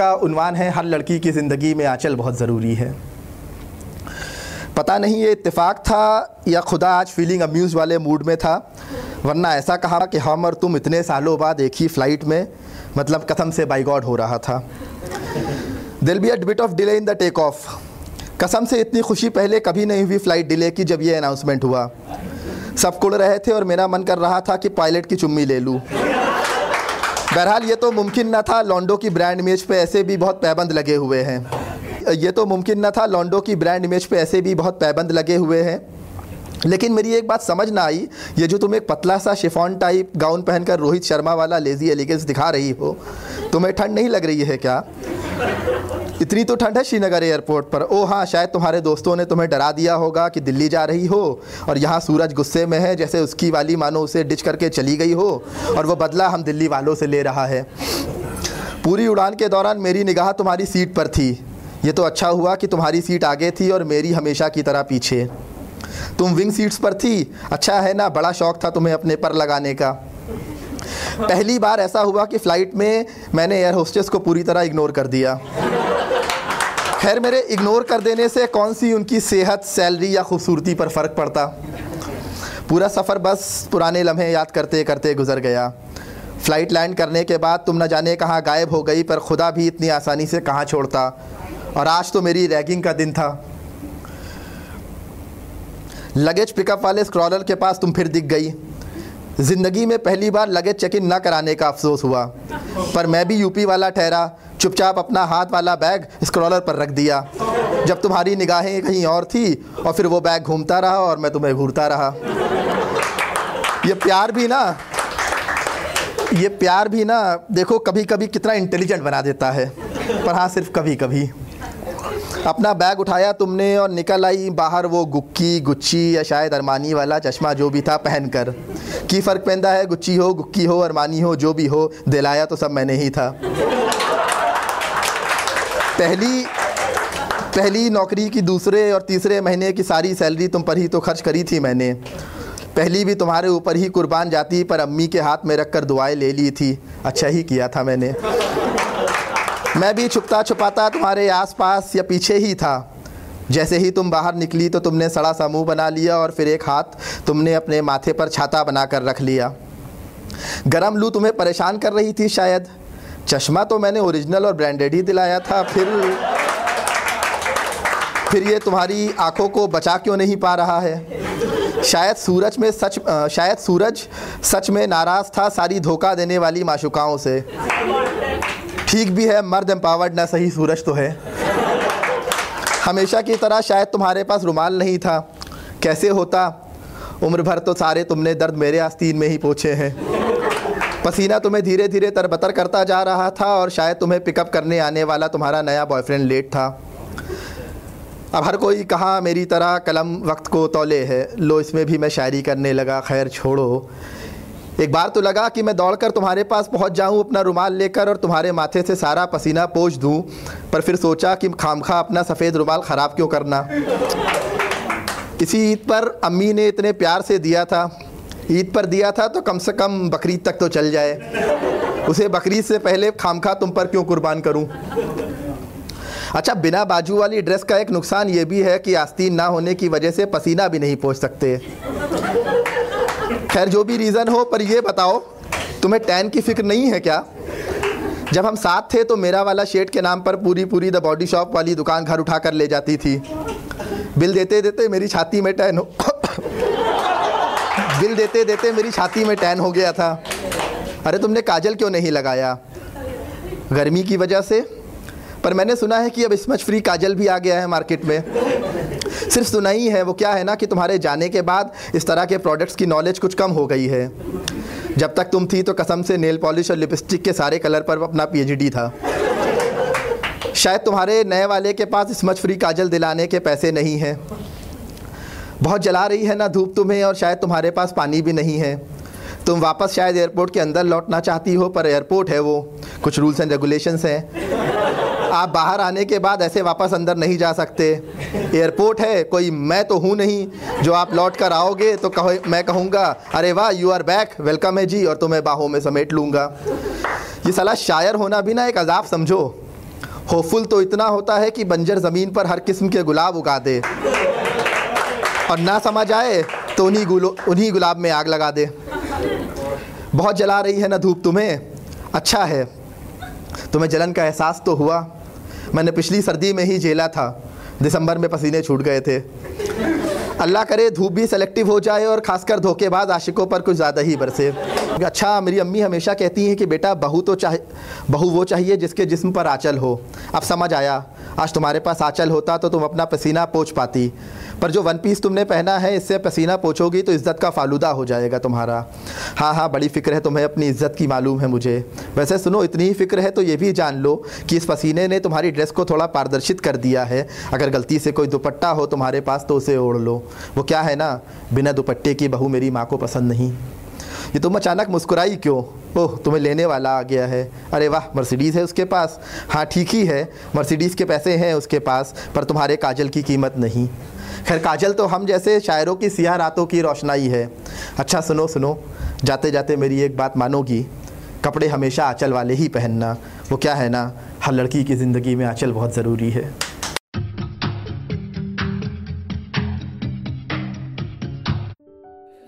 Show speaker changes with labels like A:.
A: का उनवान है, हर लड़की की ज़िंदगी में आंचल बहुत ज़रूरी है। पता नहीं ये इत्तेफाक था या खुदा आज फीलिंग अम्यूज़ वाले मूड में था, वरना ऐसा कहा कि हम और तुम इतने सालों बाद एक ही फ़्लाइट में मतलब कसम से बाई गॉड हो रहा था। दिल be a bit of delay in the take off कसम से इतनी खुशी पहले कभी नहीं हुई फ़्लाइट डिले की जब ये अनाउंसमेंट हुआ। सब कुड़ रहे थे और मेरा मन कर रहा था कि पायलट की चुम्मी ले लूँ। बहरहाल, ये तो मुमकिन ना था लॉन्डो की ब्रांड इमेज पे ऐसे भी बहुत पैबंद लगे हुए हैं। ये तो मुमकिन ना था लॉन्डो की ब्रांड इमेज पे ऐसे भी बहुत पैबंद लगे हुए हैं। लेकिन मेरी एक बात समझ ना आई, ये जो तुम एक पतला सा शिफॉन टाइप गाउन पहनकर रोहित शर्मा वाला लेजी एलिगेंस दिखा रही हो, तुम्हें ठंड नहीं लग रही है क्या? इतनी तो ठंड है श्रीनगर एयरपोर्ट पर। ओ हाँ शायद तुम्हारे दोस्तों ने तुम्हें डरा दिया होगा कि दिल्ली जा रही हो और यहाँ सूरज गुस्से में है, जैसे उसकी वाली मानो उसे डिच करके चली गई हो और वो बदला हम दिल्ली वालों से ले रहा है। पूरी उड़ान के दौरान मेरी निगाह तुम्हारी सीट पर थी। ये तो अच्छा हुआ कि तुम्हारी सीट आगे थी और मेरी हमेशा की तरह पीछे। तुम विंग सीट्स पर थी। अच्छा है ना, बड़ा शौक था तुम्हें अपने पर लगाने का। पहली बार ऐसा हुआ कि फ़्लाइट में मैंने एयर होस्टेस को पूरी तरह इग्नोर कर दिया। खैर, मेरे इग्नोर कर देने से कौन सी उनकी सेहत सैलरी या खूबसूरती पर फ़र्क पड़ता? पूरा सफ़र बस पुराने लम्हे याद करते करते गुजर गया। फ़्लाइट लैंड करने के बाद तुम न जाने कहाँ गायब हो गई, पर खुदा भी इतनी आसानी से कहाँ छोड़ता? और आज तो मेरी रैगिंग का दिन था। लगेज पिकअप वाले स्क्रॉलर के पास तुम फिर दिख गई। ज़िंदगी में पहली बार लगेज चेक इन न कराने का अफसोस हुआ। पर मैं भी यूपी वाला ठहरा। चुपचाप अपना हाथ वाला बैग स्क्रॉलर पर रख दिया। जब तुम्हारी निगाहें कहीं और थी और फिर वो बैग घूमता रहा और मैं तुम्हें घूरता रहा। ये प्यार भी ना, ये प्यार भी ना, देखो कभी कभी कितना इंटेलिजेंट बना देता है, पर हाँ सिर्फ़ कभी कभी अपना बैग उठाया तुमने और निकल आई बाहर वो गुक्की, गुच्ची या शायद अरमानी वाला चश्मा जो भी था पहनकर। की फ़र्क पहनता है, गुच्ची हो, गुक्की हो, अरमानी हो, जो भी हो, दिलाया तो सब मैंने ही था। पहली पहली नौकरी की दूसरे और तीसरे महीने की सारी सैलरी तुम पर ही तो खर्च करी थी मैंने। पहली भी तुम्हारे ऊपर ही कुर्बान जाती, पर अम्मी के हाथ में रख कर दुआएँ ले ली थी। अच्छा ही किया था मैंने। मैं भी छुपता छुपाता तुम्हारे आसपास या पीछे ही था। जैसे ही तुम बाहर निकली तो तुमने सड़ा सा मुँह बना लिया और फिर एक हाथ तुमने अपने माथे पर छाता बनाकर रख लिया। गरम लू तुम्हें परेशान कर रही थी शायद। चश्मा तो मैंने ओरिजिनल और ब्रांडेड ही दिलाया था, फिर फिर ये तुम्हारी आँखों को बचा क्यों नहीं पा रहा है? शायद सूरज में सच शायद सूरज सच में नाराज़ था सारी धोखा देने वाली माशुकाओं से। ठीक भी है, मर्द एम्पावर्ड ना सही सूरज तो है। हमेशा की तरह शायद तुम्हारे पास रुमाल नहीं था। कैसे होता? उम्र भर तो सारे तुमने दर्द मेरे आस्तीन में ही पूछे हैं। पसीना तुम्हें धीरे धीरे तरबतर करता जा रहा था और शायद तुम्हें पिकअप करने आने वाला तुम्हारा नया बॉयफ्रेंड लेट था। अब हर कोई कहा, मेरी तरह कलम वक्त को तोले है। लो, इसमें भी मैं शायरी करने लगा। खैर, छोड़ो। एक बार तो लगा कि मैं दौड़कर तुम्हारे पास पहुँच जाऊँ, अपना रुमाल लेकर और तुम्हारे माथे से सारा पसीना पोछ दूँ, पर फिर सोचा कि खामखा अपना सफ़ेद रुमाल ख़राब क्यों करना? इसी ईद पर अम्मी ने इतने प्यार से दिया था। ईद पर दिया था तो कम से कम बकरीद तक तो चल जाए। उसे बकरीद से पहले खामखा तुम पर क्यों कुर्बान करूँ? अच्छा बिना बाजू वाली ड्रेस का एक नुकसान ये भी है कि आस्तीन ना होने की वजह से पसीना भी नहीं पहुँच सकते। खैर, जो भी रीज़न हो, पर ये बताओ, तुम्हें टैन की फ़िक्र नहीं है क्या? जब हम साथ थे तो मेरा वाला शेड के नाम पर पूरी पूरी द बॉडी शॉप वाली दुकान घर उठा कर ले जाती थी। बिल देते देते मेरी छाती में टैन बिल देते देते मेरी छाती में टैन हो गया था। अरे तुमने काजल क्यों नहीं लगाया? गर्मी की वजह से। पर मैंने सुना है कि अब स्मच फ्री काजल भी आ गया है मार्केट में। सिर्फ़ सुना ही है, वो क्या है ना कि तुम्हारे जाने के बाद इस तरह के प्रोडक्ट्स की नॉलेज कुछ कम हो गई है। जब तक तुम थी तो कसम से नेल पॉलिश और लिपस्टिक के सारे कलर पर अपना पीएचडी था। शायद तुम्हारे नए वाले के पास स्मच फ्री काजल दिलाने के पैसे नहीं हैं। बहुत जला रही है ना धूप तुम्हें और शायद तुम्हारे पास पानी भी नहीं है। तुम वापस शायद एयरपोर्ट के अंदर लौटना चाहती हो, पर एयरपोर्ट है वो। कुछ रूल्स एंड रेगुलेशंस हैं। आप बाहर आने के बाद ऐसे वापस अंदर नहीं जा सकते। एयरपोर्ट है, कोई मैं तो हूँ नहीं। जो आप लौट कर आओगे तो कहो, मैं कहूँगा, अरे वाह यू आर बैक वेलकम है जी, और तुम्हें बाहों में समेट लूँगा। ये सलाह शायर होना भी ना एक अजाब समझो। होपफुल तो इतना होता है कि बंजर ज़मीन पर हर किस्म के गुलाब उगा दे। और ना समझ आए तो उन्हीं गुलो, उन्हीं गुलाब में आग लगा दे। बहुत जला रही है ना धूप तुम्हें? अच्छा है। तुम्हें जलन का एहसास तो हुआ? मैंने पिछली सर्दी में ही झेला था। दिसंबर में पसीने छूट गए थे। अल्लाह करे धूप भी सेलेक्टिव हो जाए और खासकर धोखेबाज आशिकों पर कुछ ज़्यादा ही बरसे। अच्छा मेरी अम्मी हमेशा कहती हैं कि बेटा, बहू तो चाहे, बहू वो चाहिए जिसके जिस्म पर आंचल हो। अब समझ आया, आज तुम्हारे पास आंचल होता तो तुम अपना पसीना पोछ पाती। पर जो वन पीस तुमने पहना है, इससे पसीना पोछोगी तो इज़्ज़त का फालूदा हो जाएगा तुम्हारा। हाँ हाँ बड़ी फ़िक्र है तुम्हें, अपनी इज़्ज़त की मालूम है मुझे। वैसे सुनो, इतनी ही फ़िक्र है तो ये भी जान लो कि इस पसीने ने तुम्हारी ड्रेस को थोड़ा पारदर्शित कर दिया है। अगर गलती से कोई दुपट्टा हो तुम्हारे पास तो उसे ओढ़ लो। वो क्या है ना, बिना दुपट्टे की बहू मेरी माँ को पसंद नहीं। ये तुम अचानक मुस्कुराई क्यों? ओह, तुम्हें लेने वाला आ गया है। अरे वाह, मर्सिडीज़ है उसके पास। हाँ ठीक ही है। मर्सिडीज़ के पैसे हैं उसके पास, पर तुम्हारे काजल की कीमत नहीं। खैर, काजल तो हम जैसे शायरों की सियाह रातों की रोशनाई है। अच्छा सुनो सुनो। जाते जाते मेरी एक बात मानोगी। कपड़े हमेशा आँचल वाले ही पहनना। वो क्या है ना, हर लड़की की ज़िंदगी में आँचल बहुत ज़रूरी है।